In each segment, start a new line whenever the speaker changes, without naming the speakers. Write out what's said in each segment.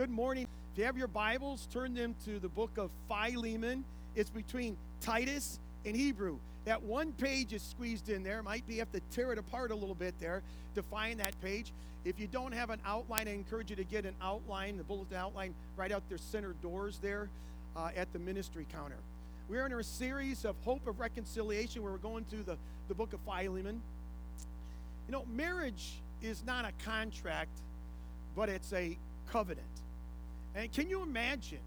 Good morning. If you have your Bibles, turn them to the book of Philemon. It's between Titus and Hebrew. That one page is squeezed in there. Might be have to tear it apart a little bit there to find that page. If you don't have an outline, I encourage you to get an outline, the bulletin outline, right out their center doors there uh, at the ministry counter. We're in our series of Hope of Reconciliation where we're going through the, the book of Philemon. You know, marriage is not a contract, but it's a covenant. And can you imagine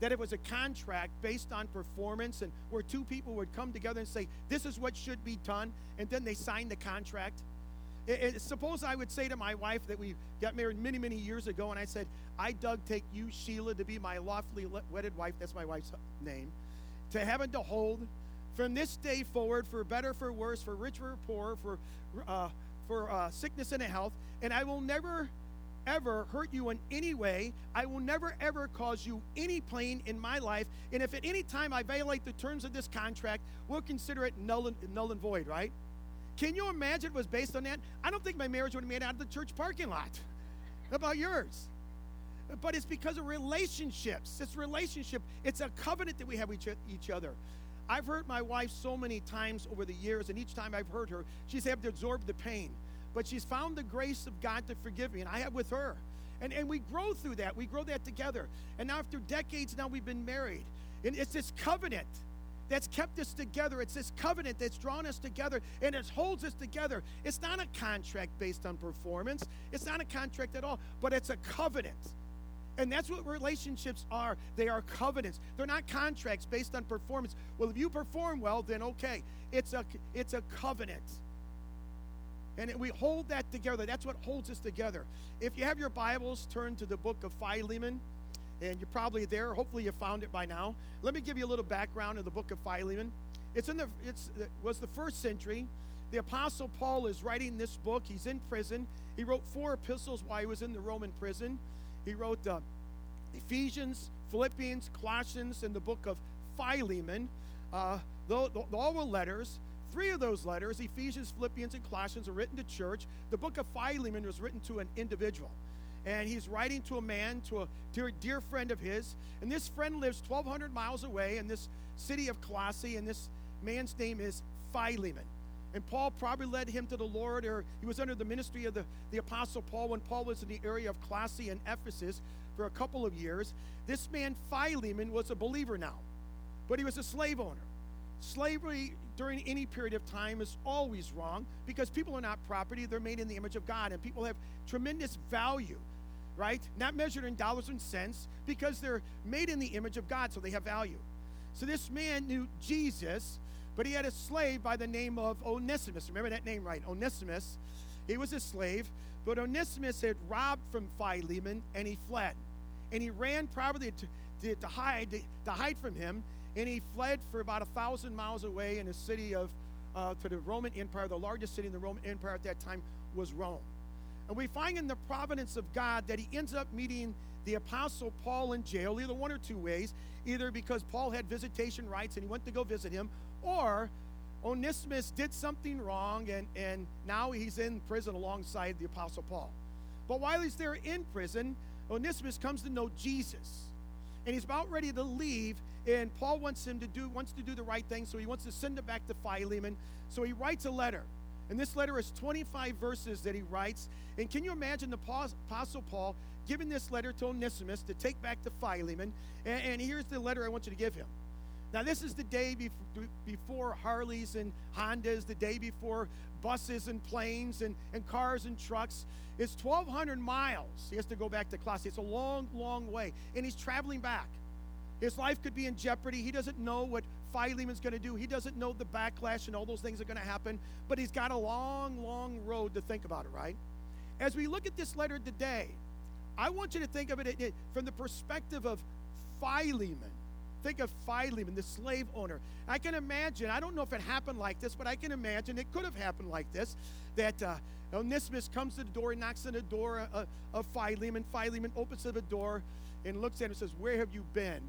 that it was a contract based on performance and where two people would come together and say, This is what should be done, and then they sign the contract? It, it, suppose I would say to my wife that we got married many, many years ago, and I said, I, Doug, take you, Sheila, to be my lawfully wedded wife. That's my wife's name. To heaven to hold from this day forward, for better, for worse, for rich, for poor, for, uh, for uh, sickness and health, and I will never ever hurt you in any way. I will never ever cause you any pain in my life. And if at any time I violate the terms of this contract, we'll consider it null and, null and void, right? Can you imagine it was based on that? I don't think my marriage would have made out of the church parking lot. How about yours? But it's because of relationships. It's relationship. It's a covenant that we have with each other. I've hurt my wife so many times over the years, and each time I've hurt her, she's had to absorb the pain but she's found the grace of God to forgive me, and I have with her. And, and we grow through that. We grow that together. And now, after decades, now we've been married. And it's this covenant that's kept us together. It's this covenant that's drawn us together and it holds us together. It's not a contract based on performance, it's not a contract at all, but it's a covenant. And that's what relationships are. They are covenants. They're not contracts based on performance. Well, if you perform well, then okay. It's a it's a covenant. And we hold that together. That's what holds us together. If you have your Bibles, turn to the book of Philemon. And you're probably there. Hopefully, you found it by now. Let me give you a little background of the book of Philemon. It's in the it's it was the first century. The apostle Paul is writing this book. He's in prison. He wrote four epistles while he was in the Roman prison. He wrote uh, Ephesians, Philippians, Colossians, and the book of Philemon. Uh, all were letters. Three of those letters, Ephesians, Philippians, and Colossians, are written to church. The book of Philemon was written to an individual. And he's writing to a man, to a, a dear friend of his. And this friend lives 1,200 miles away in this city of Colossae, and this man's name is Philemon. And Paul probably led him to the Lord, or he was under the ministry of the, the Apostle Paul when Paul was in the area of Colossae and Ephesus for a couple of years. This man, Philemon, was a believer now, but he was a slave owner. Slavery during any period of time is always wrong because people are not property, they're made in the image of God, and people have tremendous value, right? Not measured in dollars and cents because they're made in the image of God, so they have value. So this man knew Jesus, but he had a slave by the name of Onesimus. Remember that name right? Onesimus. He was a slave, but Onesimus had robbed from Philemon and he fled. And he ran probably to, to, to hide to hide from him and he fled for about a thousand miles away in a city of uh, to the Roman Empire. The largest city in the Roman Empire at that time was Rome. And we find in the providence of God that he ends up meeting the Apostle Paul in jail, either one or two ways, either because Paul had visitation rights and he went to go visit him, or Onesimus did something wrong and, and now he's in prison alongside the Apostle Paul. But while he's there in prison, Onesimus comes to know Jesus. And he's about ready to leave, and Paul wants him to do wants to do the right thing, so he wants to send it back to Philemon. So he writes a letter. And this letter is 25 verses that he writes. And can you imagine the Apostle Paul giving this letter to Onesimus to take back to Philemon? And, and here's the letter I want you to give him. Now, this is the day before Harleys and Hondas, the day before buses and planes and, and cars and trucks. It's 1,200 miles. He has to go back to Colossae. It's a long, long way. And he's traveling back. His life could be in jeopardy. He doesn't know what Philemon's going to do. He doesn't know the backlash and all those things are going to happen. But he's got a long, long road to think about it, right? As we look at this letter today, I want you to think of it from the perspective of Philemon. Think of Philemon, the slave owner. I can imagine, I don't know if it happened like this, but I can imagine it could have happened like this that uh, Onesimus comes to the door, and knocks on the door uh, of Philemon. Philemon opens the door and looks at him and says, Where have you been?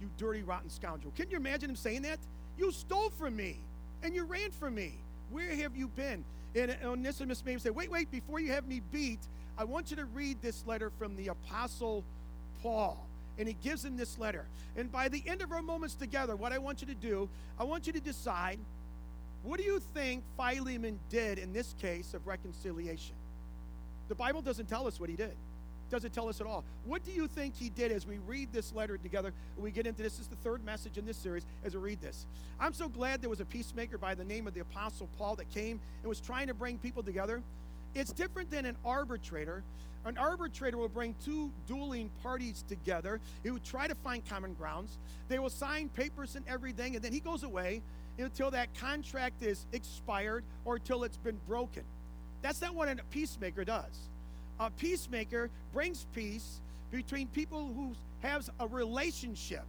You dirty, rotten scoundrel. Can you imagine him saying that? You stole from me and you ran from me. Where have you been? And Onesimus may say, Wait, wait, before you have me beat, I want you to read this letter from the Apostle Paul. And he gives him this letter. And by the end of our moments together, what I want you to do, I want you to decide what do you think Philemon did in this case of reconciliation? The Bible doesn't tell us what he did. Doesn't tell us at all. What do you think he did as we read this letter together? We get into this. This is the third message in this series as we read this. I'm so glad there was a peacemaker by the name of the Apostle Paul that came and was trying to bring people together. It's different than an arbitrator. An arbitrator will bring two dueling parties together. He would try to find common grounds. They will sign papers and everything, and then he goes away until that contract is expired or until it's been broken. That's not what a peacemaker does. A peacemaker brings peace between people who have a relationship.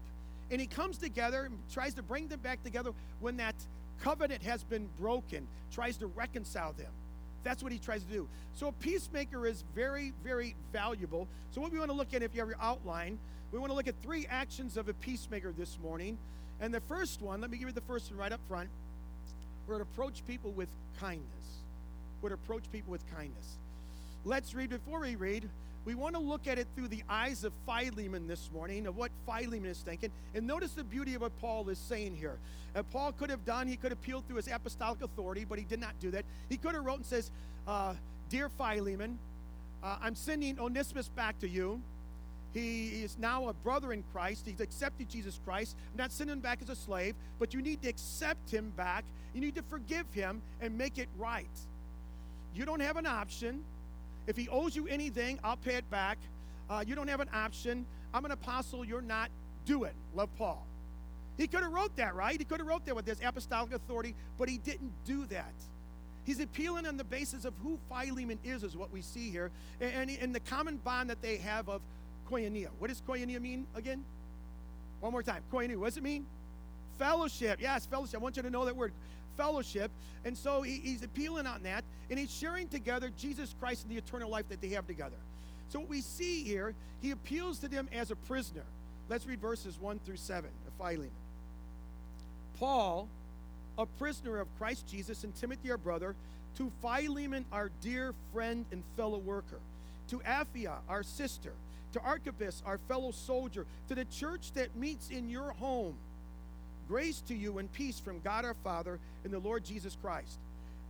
And he comes together and tries to bring them back together when that covenant has been broken, tries to reconcile them. That's what he tries to do. So a peacemaker is very, very valuable. So what we want to look at, if you have your outline, we want to look at three actions of a peacemaker this morning. And the first one, let me give you the first one right up front. We're going to approach people with kindness. We're going to approach people with kindness. Let's read. Before we read, we want to look at it through the eyes of Philemon this morning, of what Philemon is thinking. And notice the beauty of what Paul is saying here. And Paul could have done, he could have appealed through his apostolic authority, but he did not do that. He could have wrote and says, uh, Dear Philemon, uh, I'm sending Onesimus back to you. He is now a brother in Christ. He's accepted Jesus Christ. I'm not sending him back as a slave, but you need to accept him back. You need to forgive him and make it right. You don't have an option. If he owes you anything, I'll pay it back. Uh, you don't have an option. I'm an apostle. You're not. Do it. Love Paul. He could have wrote that, right? He could have wrote that with his apostolic authority, but he didn't do that. He's appealing on the basis of who Philemon is, is what we see here, and, and the common bond that they have of koinonia. What does koinonia mean again? One more time. Koinonia. What does it mean? Fellowship. Yes, fellowship. I want you to know that word. Fellowship. And so he, he's appealing on that, and he's sharing together Jesus Christ and the eternal life that they have together. So what we see here, he appeals to them as a prisoner. Let's read verses 1 through 7 of Philemon. Paul, a prisoner of Christ Jesus, and Timothy, our brother, to Philemon, our dear friend and fellow worker, to Apphia, our sister, to Archippus, our fellow soldier, to the church that meets in your home. Grace to you and peace from God our Father and the Lord Jesus Christ.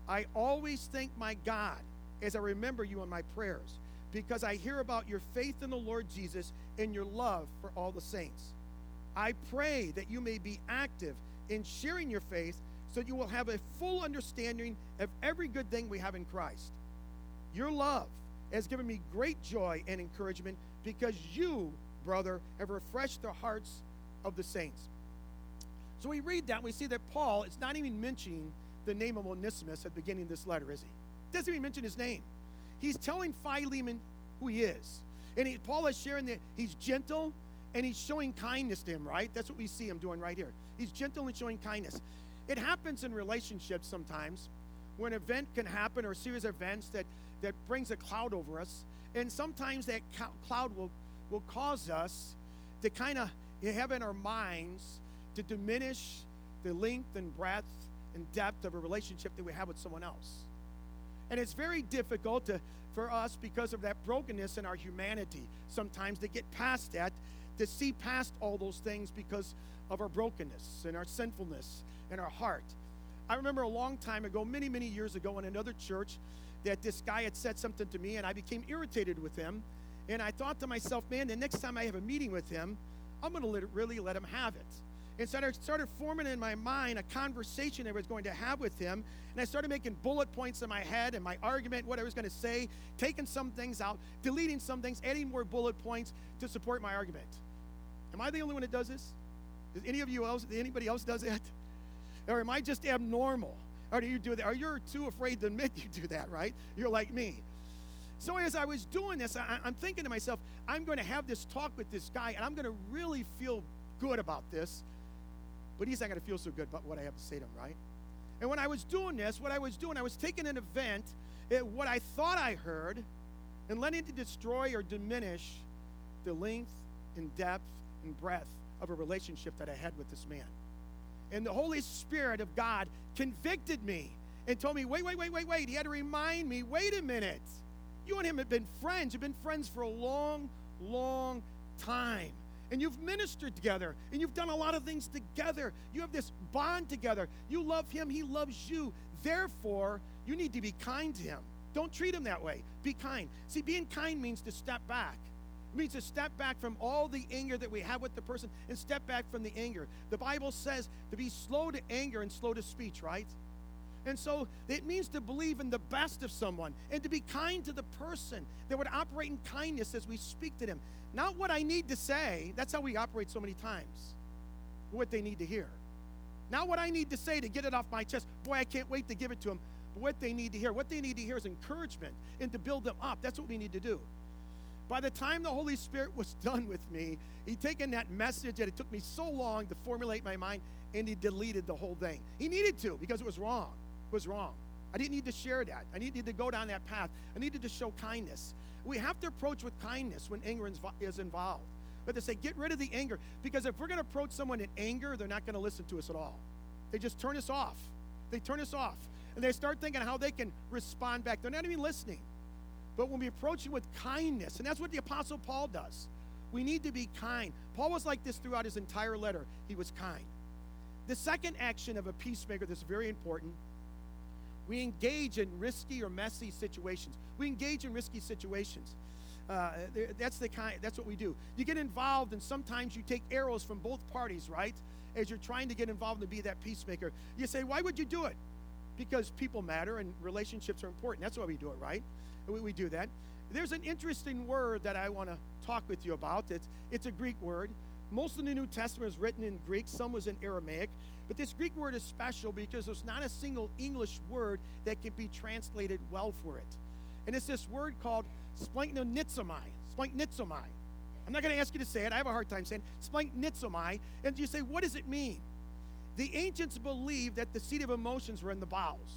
I always thank my God as I remember you in my prayers, because I hear about your faith in the Lord Jesus and your love for all the saints. I pray that you may be active in sharing your faith so you will have a full understanding of every good thing we have in Christ. Your love has given me great joy and encouragement because you, brother, have refreshed the hearts of the saints. So we read that, and we see that Paul is not even mentioning the name of Onesimus at the beginning of this letter, is he? Doesn't even mention his name. He's telling Philemon who he is. And he, Paul is sharing that he's gentle and he's showing kindness to him, right? That's what we see him doing right here. He's gentle and showing kindness. It happens in relationships sometimes when an event can happen or a series of events that, that brings a cloud over us and sometimes that cloud will, will cause us to kind of have in our minds to diminish the length and breadth and depth of a relationship that we have with someone else. And it's very difficult to, for us because of that brokenness in our humanity sometimes to get past that, to see past all those things because of our brokenness and our sinfulness and our heart. I remember a long time ago, many, many years ago, in another church, that this guy had said something to me and I became irritated with him. And I thought to myself, man, the next time I have a meeting with him, I'm going to really let him have it. And so I started forming in my mind a conversation I was going to have with him. And I started making bullet points in my head and my argument, what I was going to say, taking some things out, deleting some things, adding more bullet points to support my argument. Am I the only one that does this? Does any of you else, anybody else does that? Or am I just abnormal? Or do you do that? Or you're too afraid to admit you do that, right? You're like me. So as I was doing this, I, am thinking to myself, I'm going to have this talk with this guy, and I'm going to really feel good about this. But he's not going to feel so good about what I have to say to him, right? And when I was doing this, what I was doing, I was taking an event, it, what I thought I heard, and letting it destroy or diminish the length and depth and breadth of a relationship that I had with this man and the Holy Spirit of God convicted me and told me, wait, wait, wait, wait, wait. He had to remind me, wait a minute. You and him have been friends. You've been friends for a long, long time and you've ministered together and you've done a lot of things together. You have this bond together. You love him, he loves you. Therefore, you need to be kind to him. Don't treat him that way. Be kind. See, being kind means to step back. It means to step back from all the anger that we have with the person and step back from the anger. The Bible says to be slow to anger and slow to speech, right? And so it means to believe in the best of someone and to be kind to the person that would operate in kindness as we speak to them. Not what I need to say, that's how we operate so many times, what they need to hear. Not what I need to say to get it off my chest. Boy, I can't wait to give it to them. But what they need to hear. What they need to hear is encouragement and to build them up. That's what we need to do. By the time the Holy Spirit was done with me, he'd taken that message that it took me so long to formulate my mind and he deleted the whole thing. He needed to because it was wrong was wrong. I didn't need to share that. I needed to go down that path. I needed to show kindness. We have to approach with kindness when anger is involved. But to say, get rid of the anger. Because if we're going to approach someone in anger, they're not going to listen to us at all. They just turn us off. They turn us off. And they start thinking how they can respond back. They're not even listening. But when we approach it with kindness, and that's what the Apostle Paul does, we need to be kind. Paul was like this throughout his entire letter. He was kind. The second action of a peacemaker that's very important we engage in risky or messy situations. We engage in risky situations. Uh, that's the kind. That's what we do. You get involved, and sometimes you take arrows from both parties, right? As you're trying to get involved and be that peacemaker, you say, "Why would you do it?" Because people matter and relationships are important. That's why we do it, right? We, we do that. There's an interesting word that I want to talk with you about. It's it's a Greek word. Most of the New Testament is written in Greek. Some was in Aramaic. But this Greek word is special because there's not a single English word that can be translated well for it. And it's this word called splanknonitsomai. Splanknitsomai. I'm not going to ask you to say it. I have a hard time saying splanchnizomai. And you say, what does it mean? The ancients believed that the seat of emotions were in the bowels,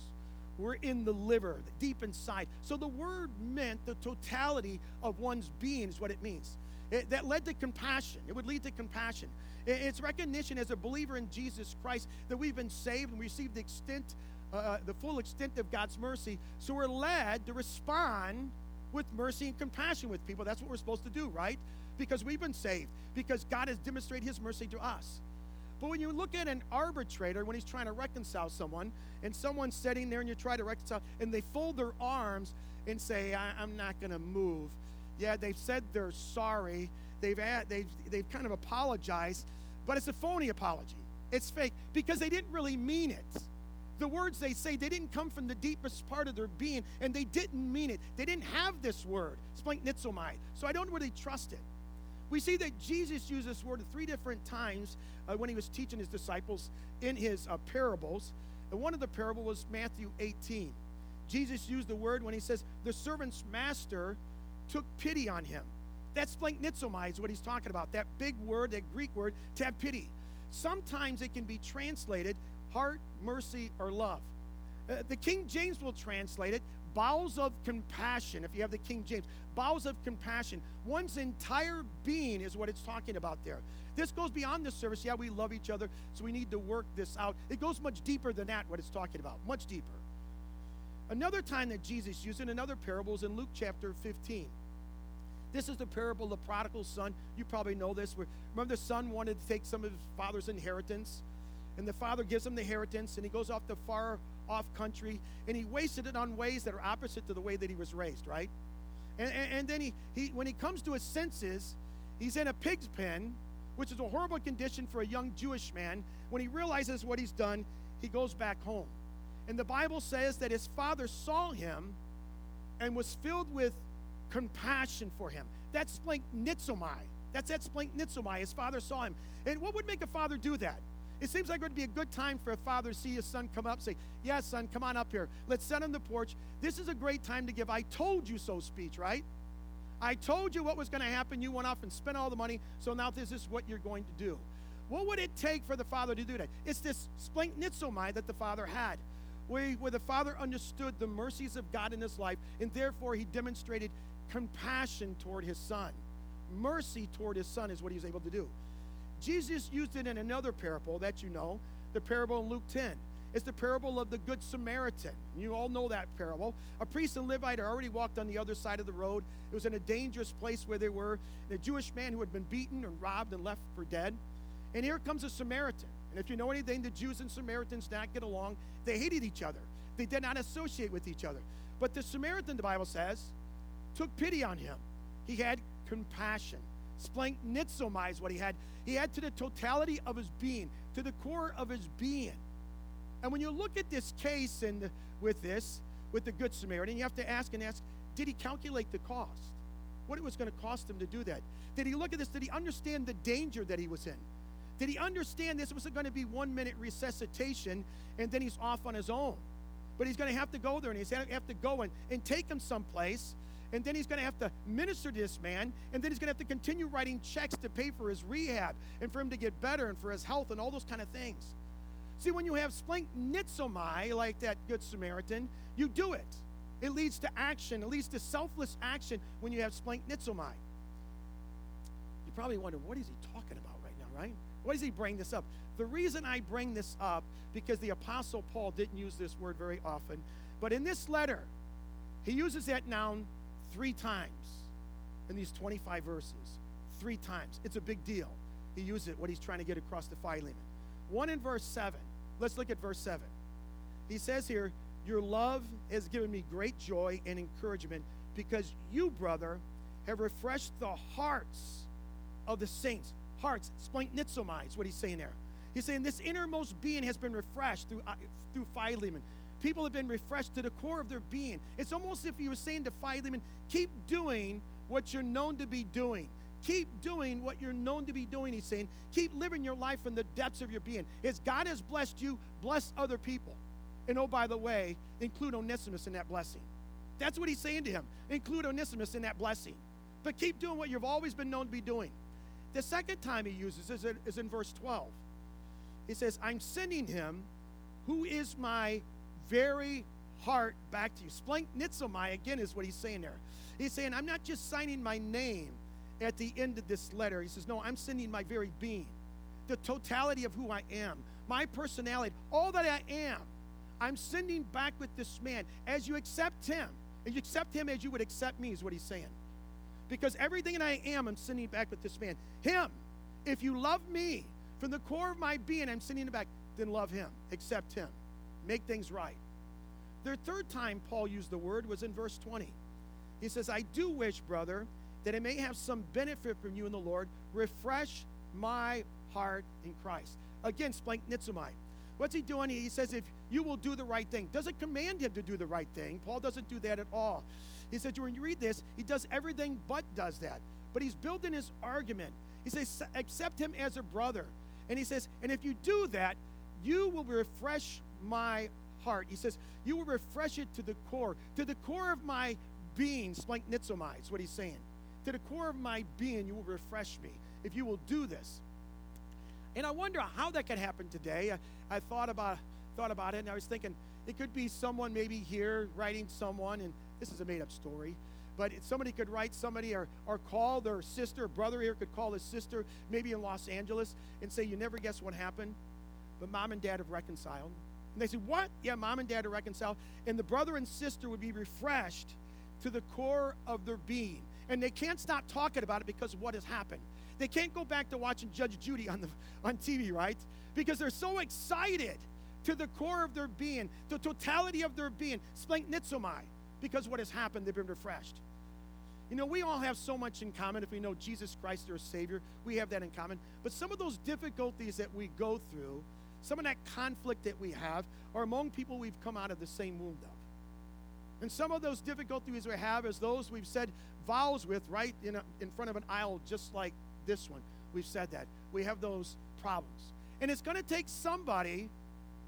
were in the liver, deep inside. So the word meant the totality of one's being is what it means. It, that led to compassion. It would lead to compassion. It's recognition as a believer in Jesus Christ that we've been saved and received the extent, uh, uh, the full extent of God's mercy. So we're led to respond with mercy and compassion with people. That's what we're supposed to do, right? Because we've been saved, because God has demonstrated his mercy to us. But when you look at an arbitrator, when he's trying to reconcile someone, and someone's sitting there and you try to reconcile, and they fold their arms and say, I'm not going to move. Yeah, they've said they're sorry, they've, they've, they've kind of apologized, but it's a phony apology. It's fake because they didn't really mean it. The words they say, they didn't come from the deepest part of their being, and they didn't mean it. They didn't have this word, splanchnizomai. So I don't really trust it. We see that Jesus used this word three different times uh, when he was teaching his disciples in his uh, parables. And one of the parable was Matthew 18. Jesus used the word when he says, The servant's master took pity on him. That's splanchnizomai is what he's talking about. That big word, that Greek word, to have pity. Sometimes it can be translated heart, mercy, or love. Uh, the King James will translate it bowels of compassion, if you have the King James. Bowels of compassion. One's entire being is what it's talking about there. This goes beyond the service. Yeah, we love each other, so we need to work this out. It goes much deeper than that, what it's talking about. Much deeper. Another time that Jesus used in another parable is in Luke chapter 15. This is the parable of the prodigal son. You probably know this. Remember, the son wanted to take some of his father's inheritance, and the father gives him the inheritance, and he goes off to far off country, and he wasted it on ways that are opposite to the way that he was raised, right? And, and, and then he, he, when he comes to his senses, he's in a pig's pen, which is a horrible condition for a young Jewish man. When he realizes what he's done, he goes back home. And the Bible says that his father saw him and was filled with compassion for him. That's splanchnizomai. That's that splanchnizomai. His father saw him. And what would make a father do that? It seems like it would be a good time for a father to see his son come up, say, Yes, son, come on up here. Let's sit on the porch. This is a great time to give I told you so speech, right? I told you what was going to happen. You went off and spent all the money, so now this is what you're going to do. What would it take for the father to do that? It's this splanchnizomai that the father had, where, the father understood the mercies of God in his life, and therefore he demonstrated compassion toward his son. Mercy toward his son is what he was able to do. Jesus used it in another parable that you know, the parable in Luke 10. is the parable of the Good Samaritan. You all know that parable. A priest and Levite had already walked on the other side of the road. It was in a dangerous place where they were. And a Jewish man who had been beaten and robbed and left for dead. And here comes a Samaritan. And if you know anything, the Jews and Samaritans did not get along. They hated each other, they did not associate with each other. But the Samaritan, the Bible says, took pity on him. He had compassion. Splanchnizomai is what he had. He had to the totality of his being, to the core of his being. And when you look at this case and with this, with the Good Samaritan, you have to ask and ask, did he calculate the cost? What it was going to cost him to do that? Did he look at this? Did he understand the danger that he was in? Did he understand this was going to be one minute resuscitation and then he's off on his own? But he's going to have to go there and he's going to have to go and, and take him someplace. And then he's going to have to minister to this man. And then he's going to have to continue writing checks to pay for his rehab and for him to get better and for his health and all those kind of things. See, when you have splanchnizomai, like that Good Samaritan, you do it. It leads to action. It leads to selfless action when you have splanchnizomai. You probably wonder, what is he talking about right now, right? Why does he bring this up? The reason I bring this up, because the Apostle Paul didn't use this word very often, but in this letter, he uses that noun three times in these 25 verses. Three times. It's a big deal. He uses it, what he's trying to get across to Philemon. One in verse 7. Let's look at verse 7. He says here, Your love has given me great joy and encouragement because you, brother, have refreshed the hearts of the saints hearts, splanchnizomai is what he's saying there. He's saying this innermost being has been refreshed through, uh, through Philemon. People have been refreshed to the core of their being. It's almost if he was saying to Philemon, keep doing what you're known to be doing. Keep doing what you're known to be doing, he's saying. Keep living your life in the depths of your being. As God has blessed you, bless other people. And oh, by the way, include Onesimus in that blessing. That's what he's saying to him. Include Onesimus in that blessing. But keep doing what you've always been known to be doing. The second time he uses is, is in verse 12. He says, I'm sending him who is my very heart back to you. Splanchnizomai, again, is what he's saying there. He's saying, I'm not just signing my name at the end of this letter. He says, No, I'm sending my very being, the totality of who I am, my personality, all that I am. I'm sending back with this man as you accept him. And you accept him as you would accept me, is what he's saying because everything that I am, I'm sending back with this man. Him. If you love me from the core of my being, I'm sending it back, then love him. Accept him. Make things right. The third time Paul used the word was in verse 20. He says, I do wish, brother, that I may have some benefit from you in the Lord. Refresh my heart in Christ. Again, splanchnizomai. What's he doing? He says, if you will do the right thing. Doesn't command him to do the right thing. Paul doesn't do that at all. He says, when you read this, he does everything but does that. But he's building his argument. He says, accept him as a brother. And he says, and if you do that, you will refresh my heart. He says, you will refresh it to the core, to the core of my being, splanchnizomai, is what he's saying. To the core of my being, you will refresh me if you will do this. And I wonder how that could happen today. I, I thought about thought about it, and I was thinking it could be someone maybe here writing someone, and this is a made up story. But somebody could write somebody or, or call their sister, brother here could call his sister, maybe in Los Angeles, and say, You never guess what happened? But mom and dad have reconciled. And they say, What? Yeah, mom and dad are reconciled. And the brother and sister would be refreshed to the core of their being. And they can't stop talking about it because of what has happened. They can't go back to watching Judge Judy on, the, on TV, right? Because they're so excited to the core of their being, the totality of their being, splanchnizomai, because what has happened, they've been refreshed. You know, we all have so much in common. If we know Jesus Christ, our Savior, we have that in common. But some of those difficulties that we go through, some of that conflict that we have, are among people we've come out of the same wound of. And some of those difficulties we have is those we've said vows with right in, a, in front of an aisle, just like this one. We've said that. We have those problems. And it's going to take somebody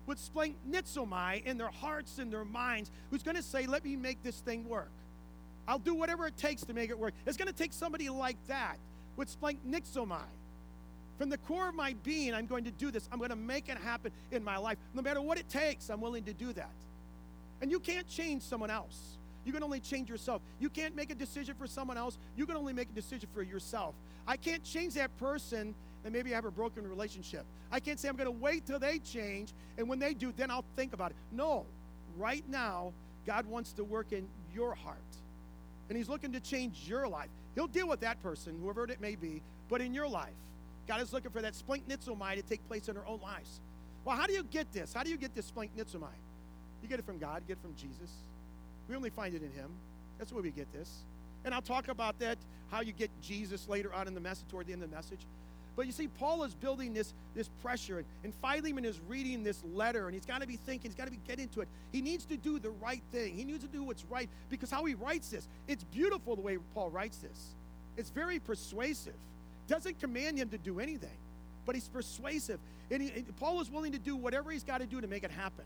with splanchnizomai in their hearts and their minds who's going to say, let me make this thing work. I'll do whatever it takes to make it work. It's going to take somebody like that with splanchnizomai. From the core of my being, I'm going to do this. I'm going to make it happen in my life. No matter what it takes, I'm willing to do that. And you can't change someone else. You can only change yourself. You can't make a decision for someone else. You can only make a decision for yourself. I can't change that person and maybe I have a broken relationship. I can't say I'm going to wait till they change, and when they do, then I'll think about it. No, right now, God wants to work in your heart, and He's looking to change your life. He'll deal with that person, whoever it may be, but in your life, God is looking for that splanchnizomai to take place in our own lives. Well, how do you get this? How do you get this splanchnizomai? You get it from God, you get it from Jesus. We only find it in Him. That's where we get this. And I'll talk about that, how you get Jesus later on in the message, toward the end of the message. But you see, Paul is building this, this pressure, and, and Philemon is reading this letter, and he's got to be thinking, he's got to be get into it. He needs to do the right thing. He needs to do what's right because how he writes this, it's beautiful the way Paul writes this. It's very persuasive. Doesn't command him to do anything, but he's persuasive. And, he, and Paul is willing to do whatever he's got to do to make it happen.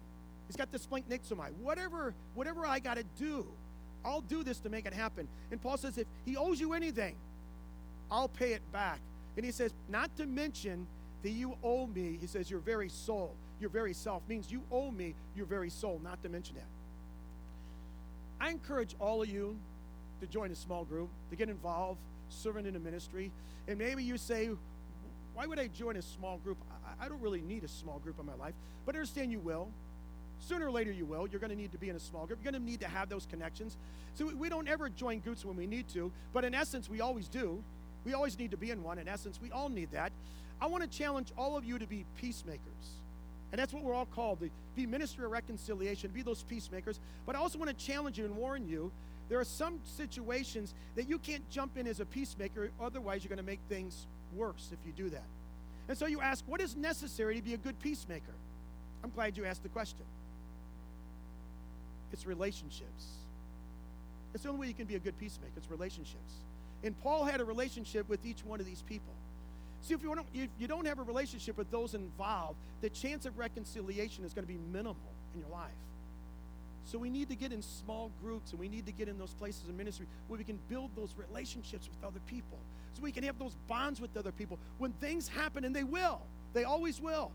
He's got this splanchnizomai. Whatever, whatever I got to do, I'll do this to make it happen. And Paul says, if he owes you anything, I'll pay it back. And he says, not to mention that you owe me, he says, your very soul, your very self, means you owe me your very soul, not to mention that. I encourage all of you to join a small group, to get involved, serving in a ministry. And maybe you say, why would I join a small group? I, I don't really need a small group in my life, but understand you will. Sooner or later, you will. You're going to need to be in a small group. You're going to need to have those connections. So we don't ever join groups when we need to, but in essence, we always do. We always need to be in one. In essence, we all need that. I want to challenge all of you to be peacemakers. And that's what we're all called to be ministry of reconciliation, be those peacemakers. But I also want to challenge you and warn you there are some situations that you can't jump in as a peacemaker, otherwise, you're going to make things worse if you do that. And so you ask, what is necessary to be a good peacemaker? I'm glad you asked the question. It's relationships. It's the only way you can be a good peacemaker, it's relationships. And Paul had a relationship with each one of these people. See, if you, don't, if you don't have a relationship with those involved, the chance of reconciliation is going to be minimal in your life. So we need to get in small groups and we need to get in those places of ministry where we can build those relationships with other people. So we can have those bonds with other people. When things happen, and they will, they always will,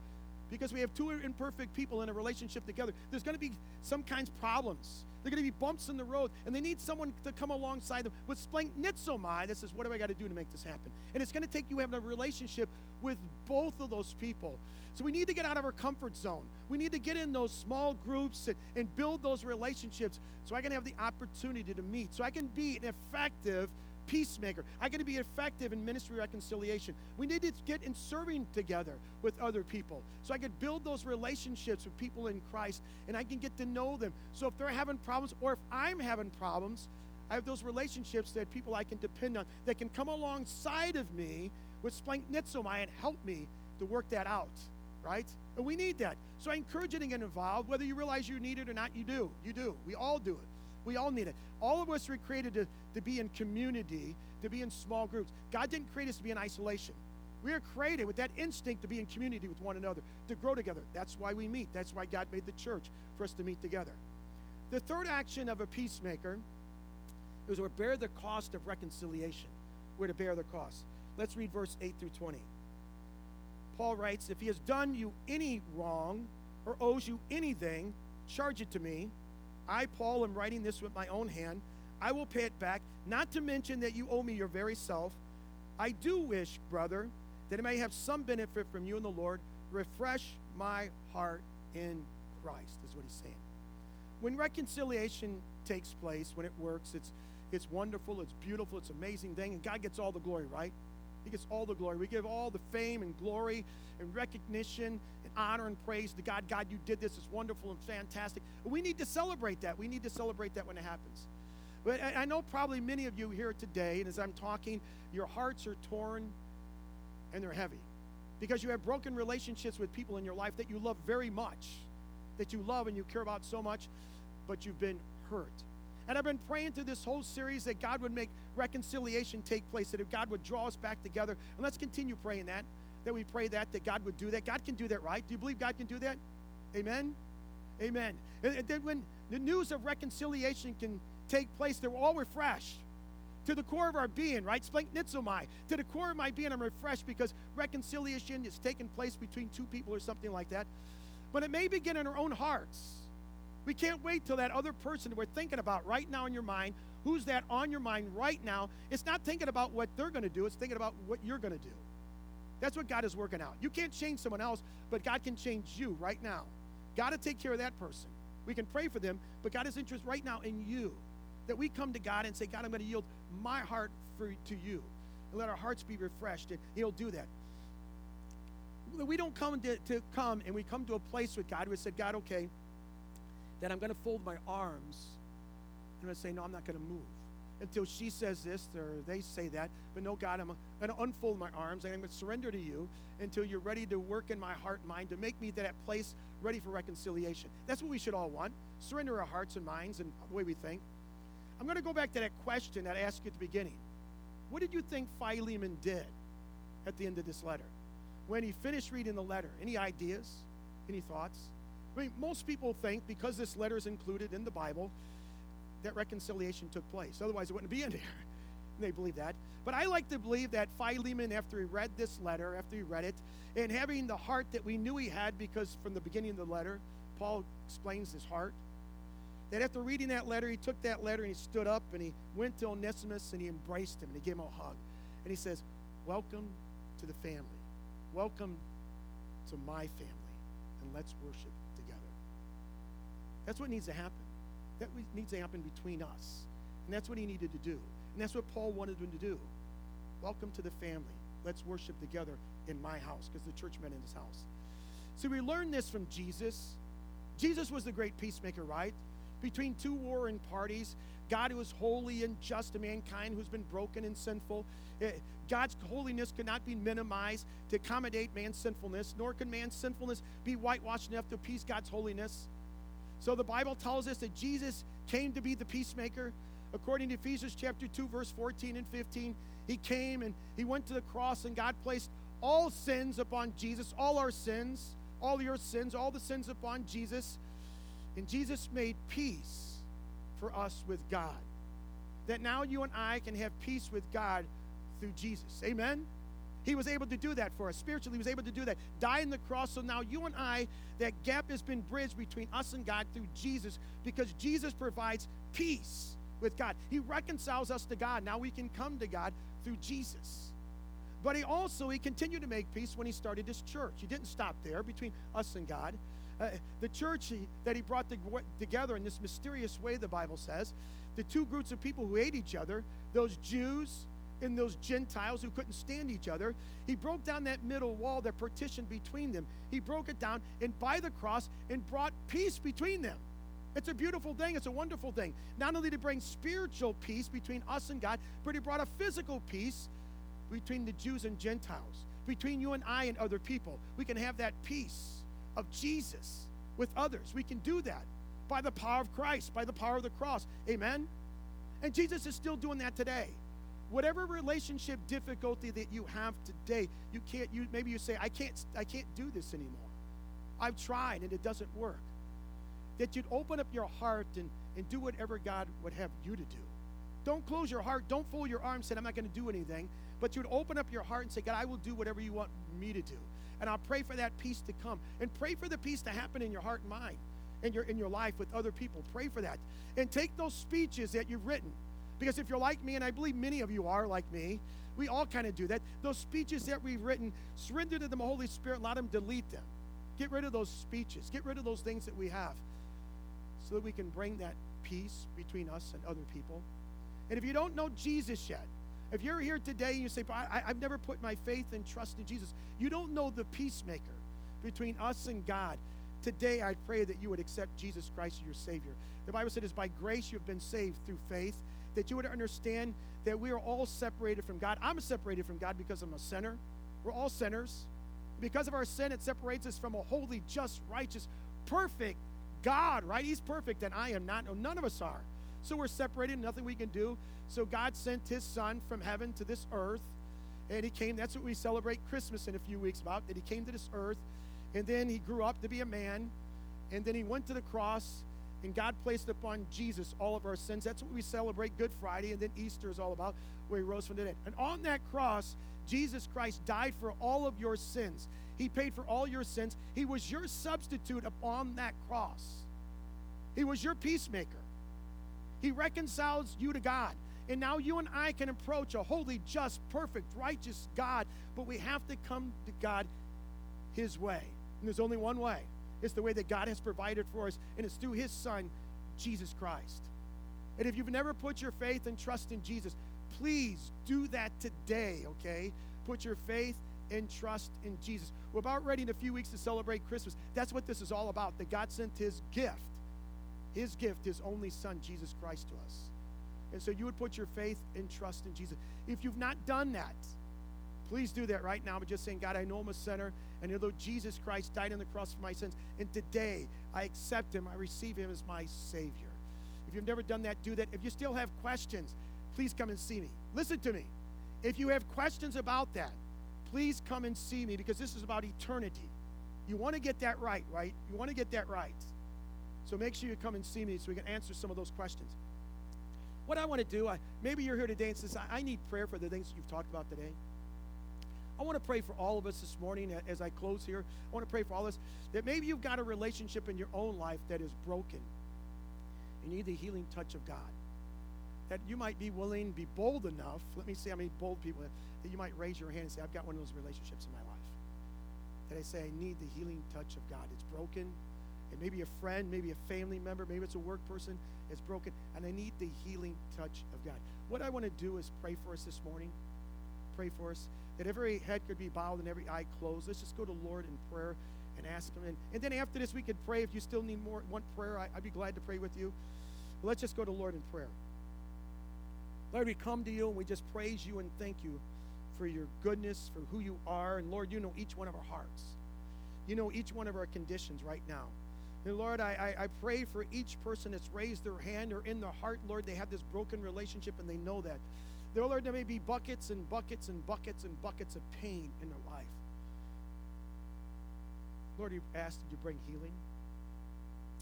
because we have two imperfect people in a relationship together, there's going to be some kinds of problems. There are going to be bumps in the road, and they need someone to come alongside them with splanchnizomai that says, What do I got to do to make this happen? And it's going to take you having a relationship with both of those people. So we need to get out of our comfort zone. We need to get in those small groups and, and build those relationships so I can have the opportunity to meet, so I can be an effective peacemaker. I got to be effective in ministry reconciliation. We need to get in serving together with other people so I could build those relationships with people in Christ and I can get to know them. So if they're having problems or if I'm having problems, I have those relationships that people I can depend on that can come alongside of me with splanchnizomai and help me to work that out, right? And we need that. So I encourage you to get involved. Whether you realize you need it or not, you do. You do. We all do it. We all need it. All of us were created to, to be in community, to be in small groups. God didn't create us to be in isolation. We are created with that instinct to be in community with one another, to grow together. That's why we meet. That's why God made the church for us to meet together. The third action of a peacemaker is to bear the cost of reconciliation. We're to bear the cost. Let's read verse 8 through 20. Paul writes, If he has done you any wrong or owes you anything, charge it to me I, Paul, am writing this with my own hand. I will pay it back, not to mention that you owe me your very self. I do wish, brother, that I may have some benefit from you in the Lord. Refresh my heart in Christ, is what he's saying. When reconciliation takes place, when it works, it's, it's wonderful, it's beautiful, it's amazing thing, and God gets all the glory, right? He gets all the glory. We give all the fame and glory and recognition and honor and praise to God. God, you did this. It's wonderful and fantastic. We need to celebrate that. We need to celebrate that when it happens. But I know probably many of you here today, and as I'm talking, your hearts are torn and they're heavy because you have broken relationships with people in your life that you love very much, that you love and you care about so much, but you've been hurt. And I've been praying through this whole series that God would make reconciliation take place, that if God would draw us back together. And let's continue praying that, that we pray that, that God would do that. God can do that, right? Do you believe God can do that? Amen? Amen. And then when the news of reconciliation can take place, they're all refreshed to the core of our being, right? Splanchnizomai. To the core of my being, I'm refreshed because reconciliation is taking place between two people or something like that. But it may begin in our own hearts. We can't wait till that other person we're thinking about right now in your mind, who's that on your mind right now? It's not thinking about what they're going to do, it's thinking about what you're going to do. That's what God is working out. You can't change someone else, but God can change you right now. Got to take care of that person. We can pray for them, but God is interested right now in you. That we come to God and say, God, I'm going to yield my heart for, to you. And let our hearts be refreshed. And He'll do that. We don't come to, to come and we come to a place with God. We said, God, okay, that I'm going to fold my arms. And I'm going to say, no, I'm not going to move until she says this or they say that. But no, God, I'm going to unfold my arms and I'm going to surrender to you until you're ready to work in my heart and mind to make me that place ready for reconciliation. That's what we should all want. Surrender our hearts and minds and the way we think. I'm going to go back to that question that I asked you at the beginning. What did you think Philemon did at the end of this letter? When he finished reading the letter, any ideas? Any thoughts? I mean, most people think because this letter is included in the Bible, that reconciliation took place. Otherwise, it wouldn't be in there. they believe that. But I like to believe that Philemon, after he read this letter, after he read it, and having the heart that we knew he had, because from the beginning of the letter, Paul explains his heart, that after reading that letter, he took that letter and he stood up and he went to Onesimus and he embraced him and he gave him a hug. And he says, Welcome to the family. Welcome to my family. And let's worship. That's what needs to happen. That needs to happen between us. And that's what he needed to do. And that's what Paul wanted him to do. Welcome to the family. Let's worship together in my house because the church met in his house. So we learn this from Jesus. Jesus was the great peacemaker, right? Between two warring parties, God who is holy and just to mankind who's been broken and sinful. Eh, God's holiness cannot be minimized to accommodate man's sinfulness, nor can man's sinfulness be whitewashed enough to appease God's holiness. So the Bible tells us that Jesus came to be the peacemaker. According to Ephesians chapter 2, verse 14 and 15, he came and he went to the cross, and God placed all sins upon Jesus, all our sins, all your sins, all the sins upon Jesus. And Jesus made peace for us with God. That now you and I can have peace with God through Jesus. Amen? He was able to do that for us. Spiritually, he was able to do that. Die on the cross. So now you and I, that gap has been bridged between us and God through Jesus because Jesus provides peace with God. He reconciles us to God. Now we can come to God through Jesus. But he also, he continued to make peace when he started his church. He didn't stop there between us and God. Uh, the church he, that he brought to, together in this mysterious way, the Bible says, the two groups of people who hate each other, those Jews in those Gentiles who couldn't stand each other. He broke down that middle wall that partitioned between them. He broke it down and by the cross and brought peace between them. It's a beautiful thing. It's a wonderful thing. Not only to bring spiritual peace between us and God, but he brought a physical peace between the Jews and Gentiles, between you and I and other people. We can have that peace of Jesus with others. We can do that by the power of Christ, by the power of the cross. Amen? And Jesus is still doing that today whatever relationship difficulty that you have today you can't you maybe you say i can't i can't do this anymore. I've tried and it doesn't work. That you'd open up your heart and, and do whatever god would have you to do. Don't close your heart don't fold your arms say i'm not going to do anything but you'd open up your heart and say god i will do whatever you want me to do. And i'll pray for that peace to come. And pray for the peace to happen in your heart and mind in your in your life with other people. Pray for that. And take those speeches that you've written because if you're like me, and I believe many of you are like me, we all kind of do that. Those speeches that we've written, surrender to the Holy Spirit, let Him delete them. Get rid of those speeches, get rid of those things that we have so that we can bring that peace between us and other people. And if you don't know Jesus yet, if you're here today and you say, I, have never put my faith and trust in Jesus, you don't know the peacemaker between us and God. Today, I pray that you would accept Jesus Christ as your Savior. The Bible said, "It's by grace you have been saved through faith." That you would understand that we are all separated from God. I'm separated from God because I'm a sinner. We're all sinners. Because of our sin, it separates us from a holy, just, righteous, perfect God, right? He's perfect, and I am not. No, none of us are. So we're separated, nothing we can do. So God sent his son from heaven to this earth, and he came. That's what we celebrate Christmas in a few weeks about, that he came to this earth, and then he grew up to be a man, and then he went to the cross, and God placed upon Jesus all of our sins. That's what we celebrate Good Friday, and then Easter is all about, where he rose from the dead. And on that cross, Jesus Christ died for all of your sins. He paid for all your sins. He was your substitute upon that cross. He was your peacemaker. He reconciles you to God. And now you and I can approach a holy, just, perfect, righteous God, but we have to come to God His way. And there's only one way it's the way that God has provided for us, and it's through His Son, Jesus Christ. And if you've never put your faith and trust in Jesus, please do that today, okay? Put your faith and trust in Jesus. We're about ready in a few weeks to celebrate Christmas. That's what this is all about that God sent His gift, His gift, His only Son, Jesus Christ, to us. And so you would put your faith and trust in Jesus. If you've not done that, please do that right now. But just saying, God, I know I'm a sinner. And although Jesus Christ died on the cross for my sins, and today I accept Him, I receive Him as my Savior. If you've never done that, do that. If you still have questions, please come and see me. Listen to me. If you have questions about that, please come and see me because this is about eternity. You want to get that right, right? You want to get that right. So make sure you come and see me so we can answer some of those questions. What I want to do, I, maybe you're here today and says, I, I need prayer for the things you've talked about today. I want to pray for all of us this morning as I close here. I want to pray for all of us that maybe you've got a relationship in your own life that is broken. You need the healing touch of God. That you might be willing, be bold enough. Let me see how many bold people that you might raise your hand and say, I've got one of those relationships in my life. That I say, I need the healing touch of God. It's broken. It may be a friend, maybe a family member, maybe it's a work person. It's broken, and I need the healing touch of God. What I want to do is pray for us this morning. Pray for us that every head could be bowed and every eye closed. Let's just go to Lord in prayer and ask Him. And, and then after this, we could pray. If you still need more, one prayer, I, I'd be glad to pray with you. But let's just go to Lord in prayer. Lord, we come to you and we just praise you and thank you for your goodness, for who you are. And Lord, you know each one of our hearts. You know each one of our conditions right now. And Lord, I, I, I, pray for each person that's raised their hand or in their heart, Lord, they have this broken relationship and they know that. There, Lord, there may be buckets and buckets and buckets and buckets of pain in their life. Lord, we ask that you bring healing.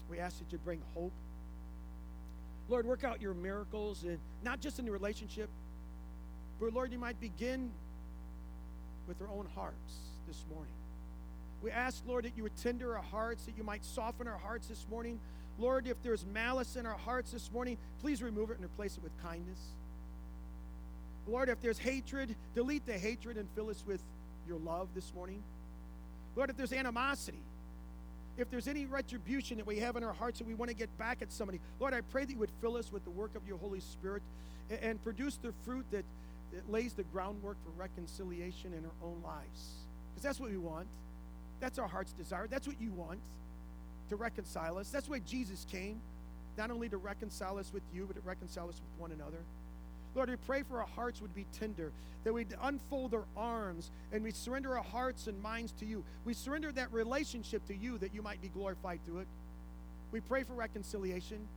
We ask that you bring hope. Lord, work out your miracles, and not just in the relationship, but Lord, you might begin with their own hearts this morning. We ask, Lord, that you would tender our hearts, that you might soften our hearts this morning. Lord, if there's malice in our hearts this morning, please remove it and replace it with kindness. Lord, if there's hatred, delete the hatred and fill us with your love this morning. Lord, if there's animosity, if there's any retribution that we have in our hearts that we want to get back at somebody, Lord, I pray that you would fill us with the work of your Holy Spirit and, and produce the fruit that, that lays the groundwork for reconciliation in our own lives. Because that's what we want. That's our heart's desire. That's what you want to reconcile us. That's why Jesus came, not only to reconcile us with you, but to reconcile us with one another. Lord, we pray for our hearts would be tender, that we'd unfold our arms and we surrender our hearts and minds to you. We surrender that relationship to you that you might be glorified through it. We pray for reconciliation.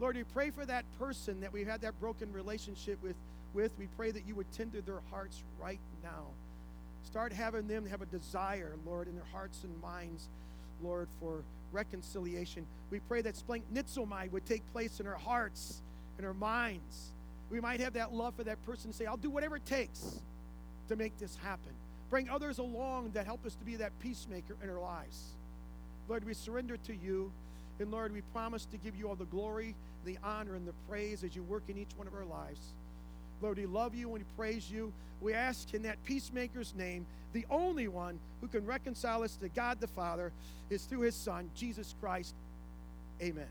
Lord, we pray for that person that we've had that broken relationship with, with. We pray that you would tender their hearts right now. Start having them have a desire, Lord, in their hearts and minds, Lord, for reconciliation. We pray that splanchnizomai would take place in our hearts and our minds. We might have that love for that person and say, I'll do whatever it takes to make this happen. Bring others along that help us to be that peacemaker in our lives. Lord, we surrender to you. And Lord, we promise to give you all the glory, the honor, and the praise as you work in each one of our lives. Lord, we love you and we praise you. We ask in that peacemaker's name, the only one who can reconcile us to God the Father is through his Son, Jesus Christ. Amen.